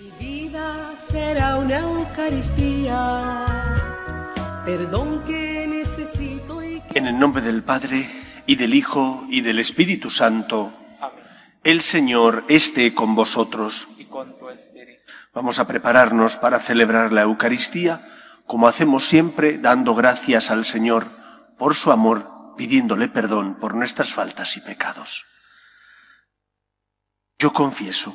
Mi vida será una Eucaristía, perdón que necesito y En el nombre del Padre, y del Hijo, y del Espíritu Santo, Amén. el Señor esté con vosotros. Y con tu espíritu. Vamos a prepararnos para celebrar la Eucaristía, como hacemos siempre, dando gracias al Señor por su amor, pidiéndole perdón por nuestras faltas y pecados. Yo confieso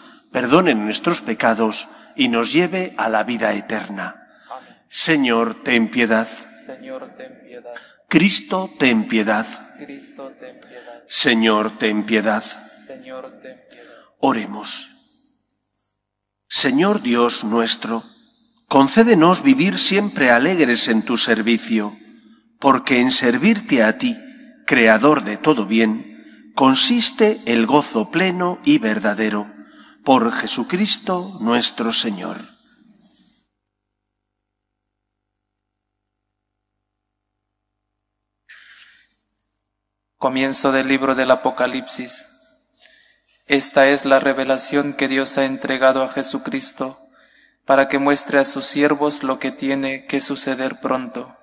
perdone nuestros pecados y nos lleve a la vida eterna. Amén. Señor, ten piedad. Señor, ten piedad. Cristo, ten piedad. Cristo, ten piedad. Señor, ten piedad. Señor, ten piedad. Oremos. Señor Dios nuestro, concédenos vivir siempre alegres en tu servicio, porque en servirte a ti, Creador de todo bien, consiste el gozo pleno y verdadero, por Jesucristo nuestro Señor. Comienzo del libro del Apocalipsis. Esta es la revelación que Dios ha entregado a Jesucristo para que muestre a sus siervos lo que tiene que suceder pronto.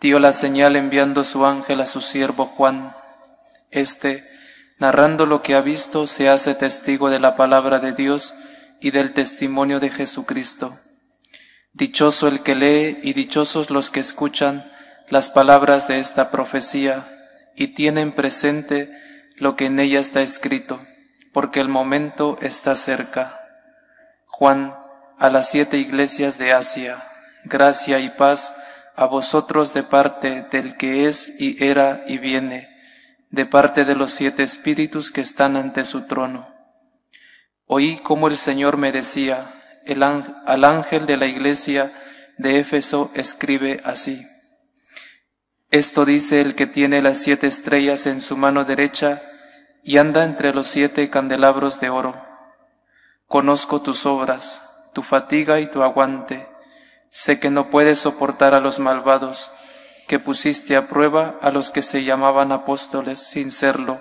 Dio la señal enviando su ángel a su siervo Juan. Este, narrando lo que ha visto, se hace testigo de la palabra de Dios y del testimonio de Jesucristo. Dichoso el que lee y dichosos los que escuchan las palabras de esta profecía y tienen presente lo que en ella está escrito, porque el momento está cerca. Juan, a las siete iglesias de Asia, gracia y paz a vosotros de parte del que es y era y viene, de parte de los siete espíritus que están ante su trono. Oí como el Señor me decía, el al ángel de la iglesia de Éfeso escribe así. Esto dice el que tiene las siete estrellas en su mano derecha y anda entre los siete candelabros de oro. Conozco tus obras, tu fatiga y tu aguante. Sé que no puedes soportar a los malvados, que pusiste a prueba a los que se llamaban apóstoles sin serlo,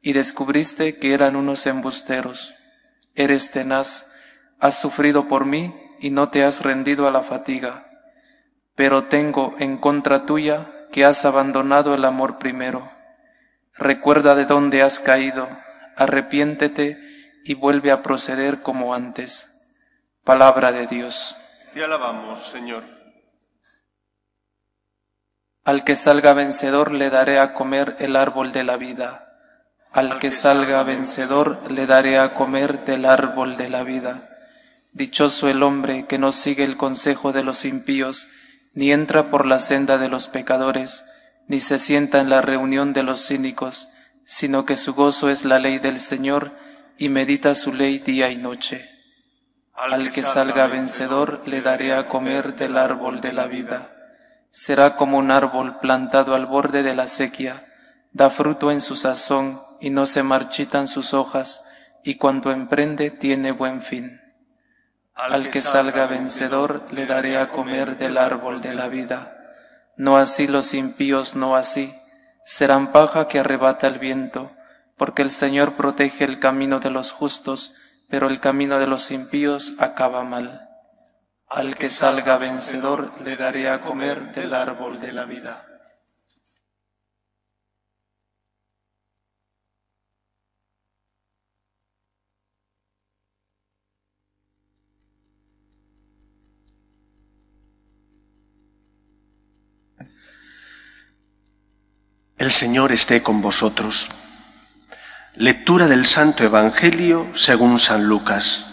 y descubriste que eran unos embusteros. Eres tenaz, has sufrido por mí y no te has rendido a la fatiga. Pero tengo en contra tuya que has abandonado el amor primero. Recuerda de dónde has caído, arrepiéntete y vuelve a proceder como antes. Palabra de Dios. Te alabamos, Señor. Al que salga vencedor le daré a comer el árbol de la vida. Al que salga vencedor le daré a comer del árbol de la vida. Dichoso el hombre que no sigue el consejo de los impíos, ni entra por la senda de los pecadores, ni se sienta en la reunión de los cínicos, sino que su gozo es la ley del Señor, y medita su ley día y noche. Al que salga vencedor le daré a comer del árbol de la vida. Será como un árbol plantado al borde de la sequía, da fruto en su sazón y no se marchitan sus hojas, y cuando emprende tiene buen fin. Al que salga vencedor le daré a comer del árbol de la vida. No así los impíos, no así. Serán paja que arrebata el viento, porque el Señor protege el camino de los justos, pero el camino de los impíos acaba mal. Al que salga vencedor le daré a comer del árbol de la vida. El Señor esté con vosotros. Lectura del Santo Evangelio según San Lucas.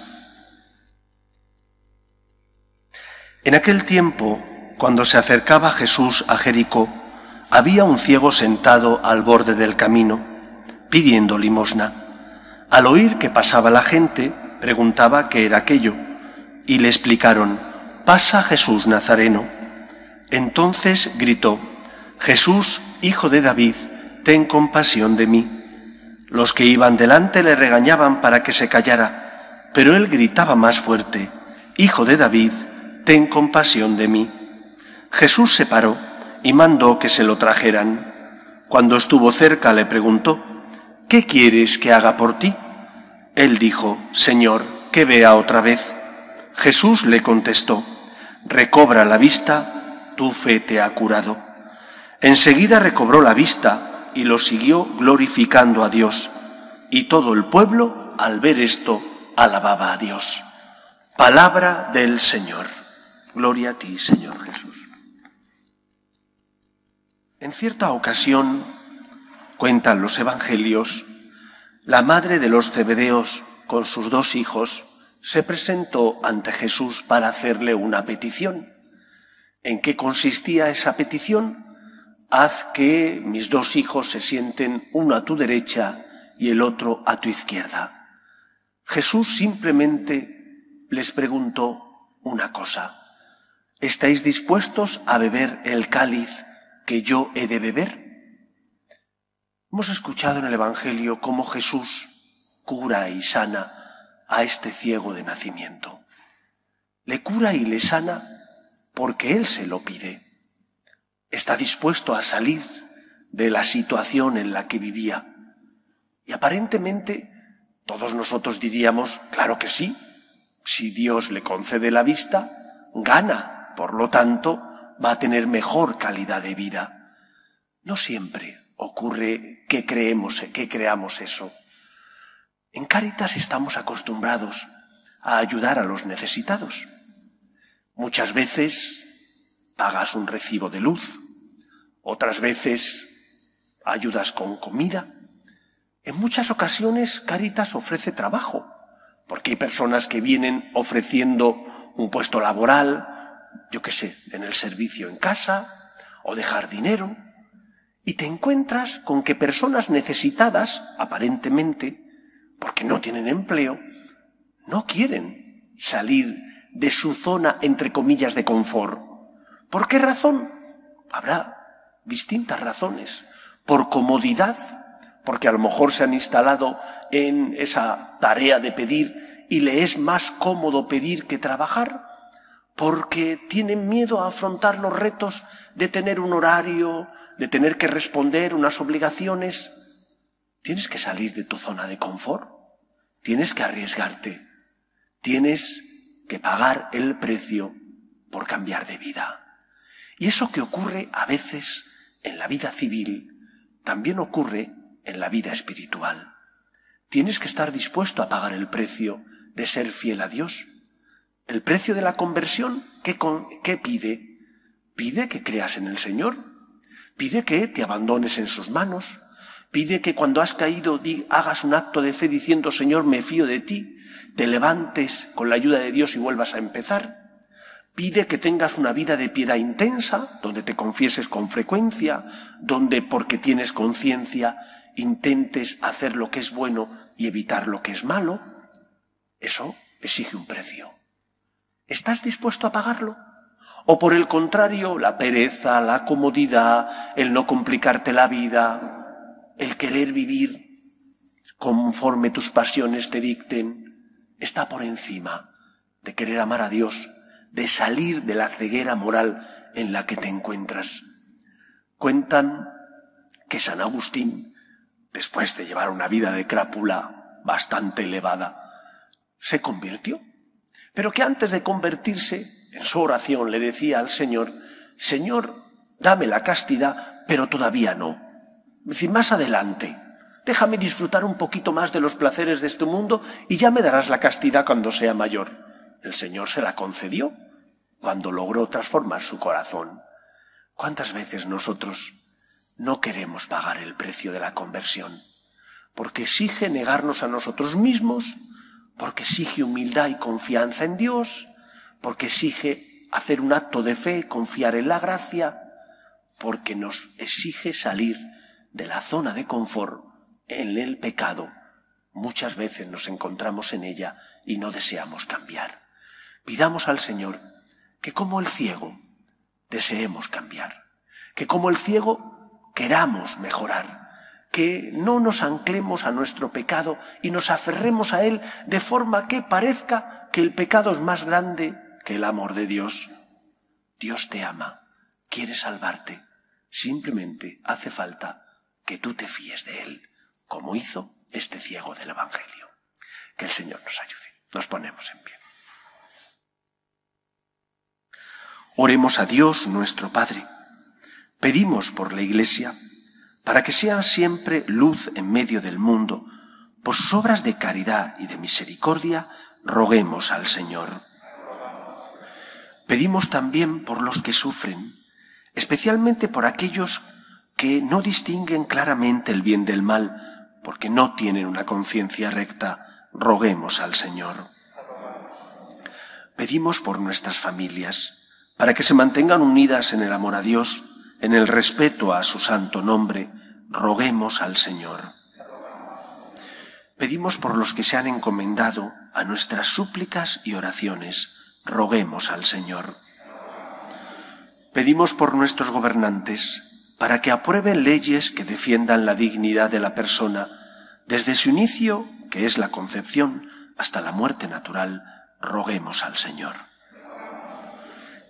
En aquel tiempo, cuando se acercaba Jesús a Jericó, había un ciego sentado al borde del camino, pidiendo limosna. Al oír que pasaba la gente, preguntaba qué era aquello, y le explicaron, pasa Jesús Nazareno. Entonces gritó, Jesús, hijo de David, ten compasión de mí. Los que iban delante le regañaban para que se callara, pero él gritaba más fuerte, Hijo de David, ten compasión de mí. Jesús se paró y mandó que se lo trajeran. Cuando estuvo cerca le preguntó, ¿qué quieres que haga por ti? Él dijo, Señor, que vea otra vez. Jesús le contestó, recobra la vista, tu fe te ha curado. Enseguida recobró la vista y lo siguió glorificando a Dios. Y todo el pueblo, al ver esto, alababa a Dios. Palabra del Señor. Gloria a ti, Señor Jesús. En cierta ocasión, cuentan los evangelios, la madre de los cebedeos con sus dos hijos se presentó ante Jesús para hacerle una petición. ¿En qué consistía esa petición? Haz que mis dos hijos se sienten uno a tu derecha y el otro a tu izquierda. Jesús simplemente les preguntó una cosa. ¿Estáis dispuestos a beber el cáliz que yo he de beber? Hemos escuchado en el Evangelio cómo Jesús cura y sana a este ciego de nacimiento. Le cura y le sana porque Él se lo pide. Está dispuesto a salir de la situación en la que vivía. Y aparentemente todos nosotros diríamos, claro que sí, si Dios le concede la vista, gana, por lo tanto, va a tener mejor calidad de vida. No siempre ocurre que creemos, que creamos eso. En Cáritas estamos acostumbrados a ayudar a los necesitados. Muchas veces pagas un recibo de luz, otras veces ayudas con comida. En muchas ocasiones Cáritas ofrece trabajo, porque hay personas que vienen ofreciendo un puesto laboral, yo qué sé, en el servicio en casa o dejar dinero, y te encuentras con que personas necesitadas, aparentemente, porque no tienen empleo, no quieren salir de su zona, entre comillas, de confort. ¿Por qué razón? Habrá distintas razones. Por comodidad, porque a lo mejor se han instalado en esa tarea de pedir y le es más cómodo pedir que trabajar, porque tienen miedo a afrontar los retos de tener un horario, de tener que responder unas obligaciones. Tienes que salir de tu zona de confort, tienes que arriesgarte, tienes que pagar el precio por cambiar de vida. Y eso que ocurre a veces en la vida civil, también ocurre en la vida espiritual. Tienes que estar dispuesto a pagar el precio de ser fiel a Dios. El precio de la conversión, ¿qué, pide? Pide que creas en el Señor, pide que te abandones en sus manos, Pide que cuando has caído hagas un acto de fe diciendo, Señor, me fío de ti, te levantes con la ayuda de Dios y vuelvas a empezar. Pide que tengas una vida de piedad intensa, donde te confieses con frecuencia, donde porque tienes conciencia intentes hacer lo que es bueno y evitar lo que es malo. Eso exige un precio. ¿Estás dispuesto a pagarlo? ¿O por el contrario, la pereza, la comodidad, el no complicarte la vida, el querer vivir conforme tus pasiones te dicten, está por encima de querer amar a Dios, de salir de la ceguera moral en la que te encuentras. Cuentan que San Agustín, después de llevar una vida de crápula bastante elevada, se convirtió, pero que antes de convertirse, en su oración le decía al Señor, Señor, dame la castidad, pero todavía no decir, más adelante, déjame disfrutar un poquito más de los placeres de este mundo y ya me darás la castidad cuando sea mayor. El Señor se la concedió cuando logró transformar su corazón. ¿Cuántas veces nosotros no queremos pagar el precio de la conversión? Porque exige negarnos a nosotros mismos, porque exige humildad y confianza en Dios, porque exige hacer un acto de fe, confiar en la gracia, porque nos exige salir de la zona de confort en el pecado, muchas veces nos encontramos en ella y no deseamos cambiar. pidamos al Señor que como el ciego deseemos cambiar, que como el ciego queramos mejorar, que no nos anclemos a nuestro pecado y nos aferremos a él de forma que parezca que el pecado es más grande que el amor de Dios. Dios te ama, quiere salvarte, simplemente hace falta que tú te fíes de él, como hizo este ciego del Evangelio. Que el Señor nos ayude. Nos ponemos en pie. Oremos a Dios nuestro Padre. Pedimos por la Iglesia para que sea siempre luz en medio del mundo. Por sus obras de caridad y de misericordia, roguemos al Señor. Pedimos también por los que sufren, especialmente por aquellos que no distinguen claramente el bien del mal, porque no tienen una conciencia recta, roguemos al Señor. Pedimos por nuestras familias, para que se mantengan unidas en el amor a Dios, en el respeto a su santo nombre, roguemos al Señor. Pedimos por los que se han encomendado a nuestras súplicas y oraciones, roguemos al Señor. Pedimos por nuestros gobernantes, para que aprueben leyes que defiendan la dignidad de la persona, desde su inicio, que es la concepción, hasta la muerte natural, roguemos al Señor.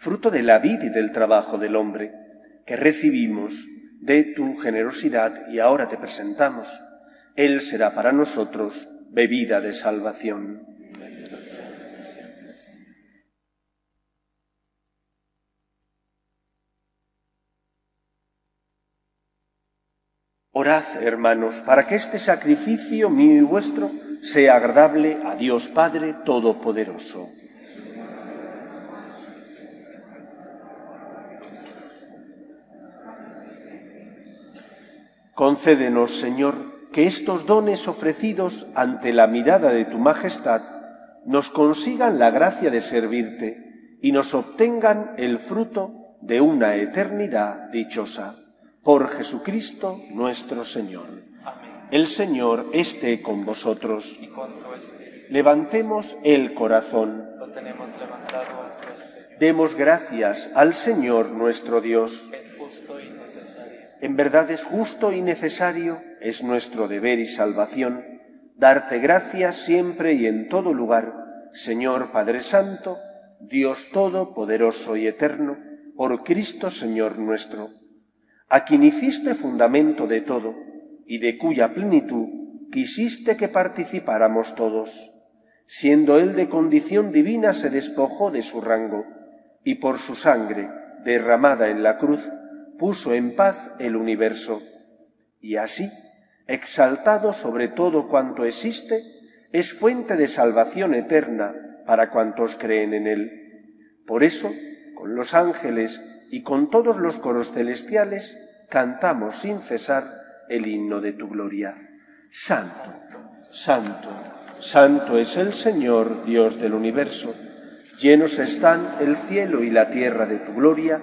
fruto de la vida y del trabajo del hombre, que recibimos de tu generosidad y ahora te presentamos. Él será para nosotros bebida de salvación. Orad, hermanos, para que este sacrificio mío y vuestro sea agradable a Dios Padre Todopoderoso. Concédenos, Señor, que estos dones ofrecidos ante la mirada de tu majestad nos consigan la gracia de servirte y nos obtengan el fruto de una eternidad dichosa. Por Jesucristo nuestro Señor. El Señor esté con vosotros. Levantemos el corazón. Demos gracias al Señor nuestro Dios. En verdad es justo y necesario, es nuestro deber y salvación, darte gracias siempre y en todo lugar, Señor Padre Santo, Dios Todopoderoso y Eterno, por Cristo Señor nuestro, a quien hiciste fundamento de todo y de cuya plenitud quisiste que participáramos todos. Siendo Él de condición divina, se despojó de su rango y por su sangre derramada en la cruz, puso en paz el universo, y así, exaltado sobre todo cuanto existe, es fuente de salvación eterna para cuantos creen en él. Por eso, con los ángeles y con todos los coros celestiales, cantamos sin cesar el himno de tu gloria. Santo, santo, santo es el Señor, Dios del universo. Llenos están el cielo y la tierra de tu gloria,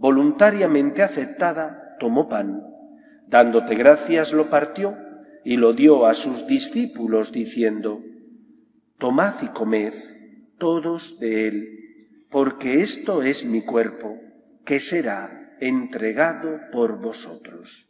voluntariamente aceptada, tomó pan, dándote gracias lo partió y lo dio a sus discípulos, diciendo, Tomad y comed todos de él, porque esto es mi cuerpo, que será entregado por vosotros.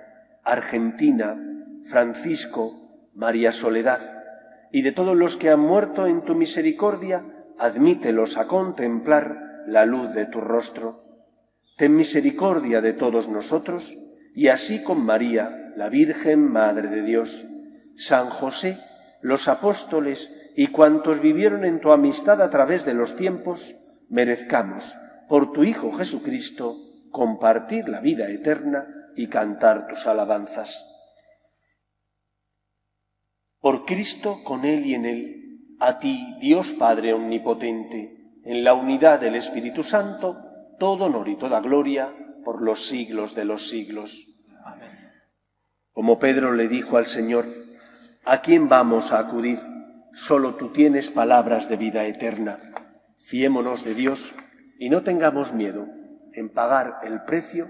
Argentina, Francisco, María Soledad, y de todos los que han muerto en tu misericordia, admítelos a contemplar la luz de tu rostro. Ten misericordia de todos nosotros, y así con María, la Virgen Madre de Dios, San José, los apóstoles y cuantos vivieron en tu amistad a través de los tiempos, merezcamos, por tu Hijo Jesucristo, compartir la vida eterna y cantar tus alabanzas. Por Cristo, con Él y en Él, a ti, Dios Padre Omnipotente, en la unidad del Espíritu Santo, todo honor y toda gloria por los siglos de los siglos. Amén. Como Pedro le dijo al Señor, ¿a quién vamos a acudir? Solo tú tienes palabras de vida eterna. Fiémonos de Dios y no tengamos miedo en pagar el precio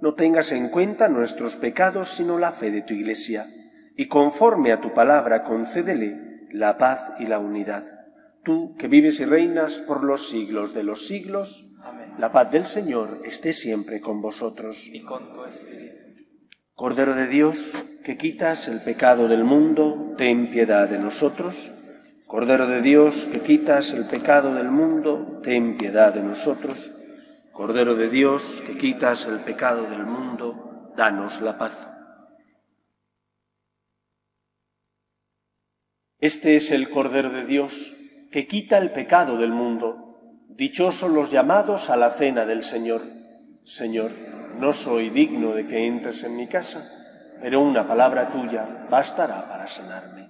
no tengas en cuenta nuestros pecados, sino la fe de tu Iglesia, y conforme a tu palabra concédele la paz y la unidad. Tú, que vives y reinas por los siglos de los siglos, la paz del Señor esté siempre con vosotros. Y con tu espíritu. Cordero de Dios, que quitas el pecado del mundo, ten piedad de nosotros. Cordero de Dios, que quitas el pecado del mundo, ten piedad de nosotros. Cordero de Dios, que quitas el pecado del mundo, danos la paz. Este es el Cordero de Dios, que quita el pecado del mundo. Dichosos los llamados a la cena del Señor. Señor, no soy digno de que entres en mi casa, pero una palabra tuya bastará para sanarme.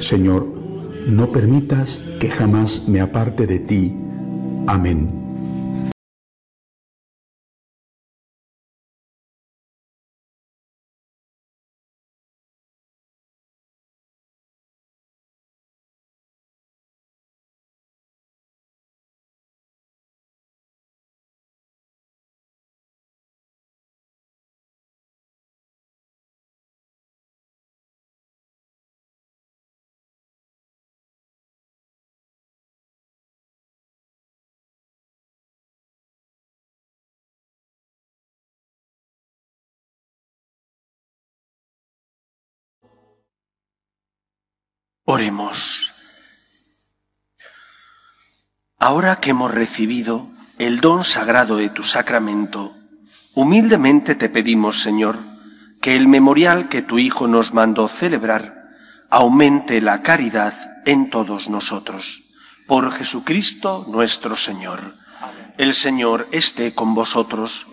Señor, no permitas que jamás me aparte de ti. Amén. Oremos. Ahora que hemos recibido el don sagrado de tu sacramento, humildemente te pedimos, Señor, que el memorial que tu Hijo nos mandó celebrar aumente la caridad en todos nosotros. Por Jesucristo nuestro Señor. El Señor esté con vosotros.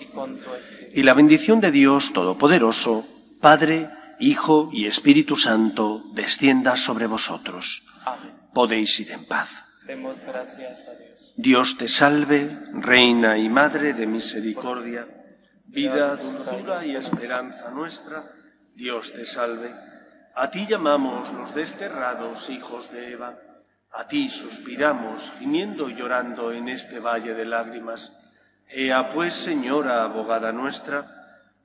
Y la bendición de Dios Todopoderoso, Padre, Hijo y Espíritu Santo, descienda sobre vosotros. Podéis ir en paz. Demos gracias a Dios. Dios te salve, Reina y Madre de misericordia, vida, dulzura y esperanza nuestra. Dios te salve. A ti llamamos los desterrados hijos de Eva. A ti suspiramos, gimiendo y llorando en este valle de lágrimas. Ea pues, Señora, abogada nuestra,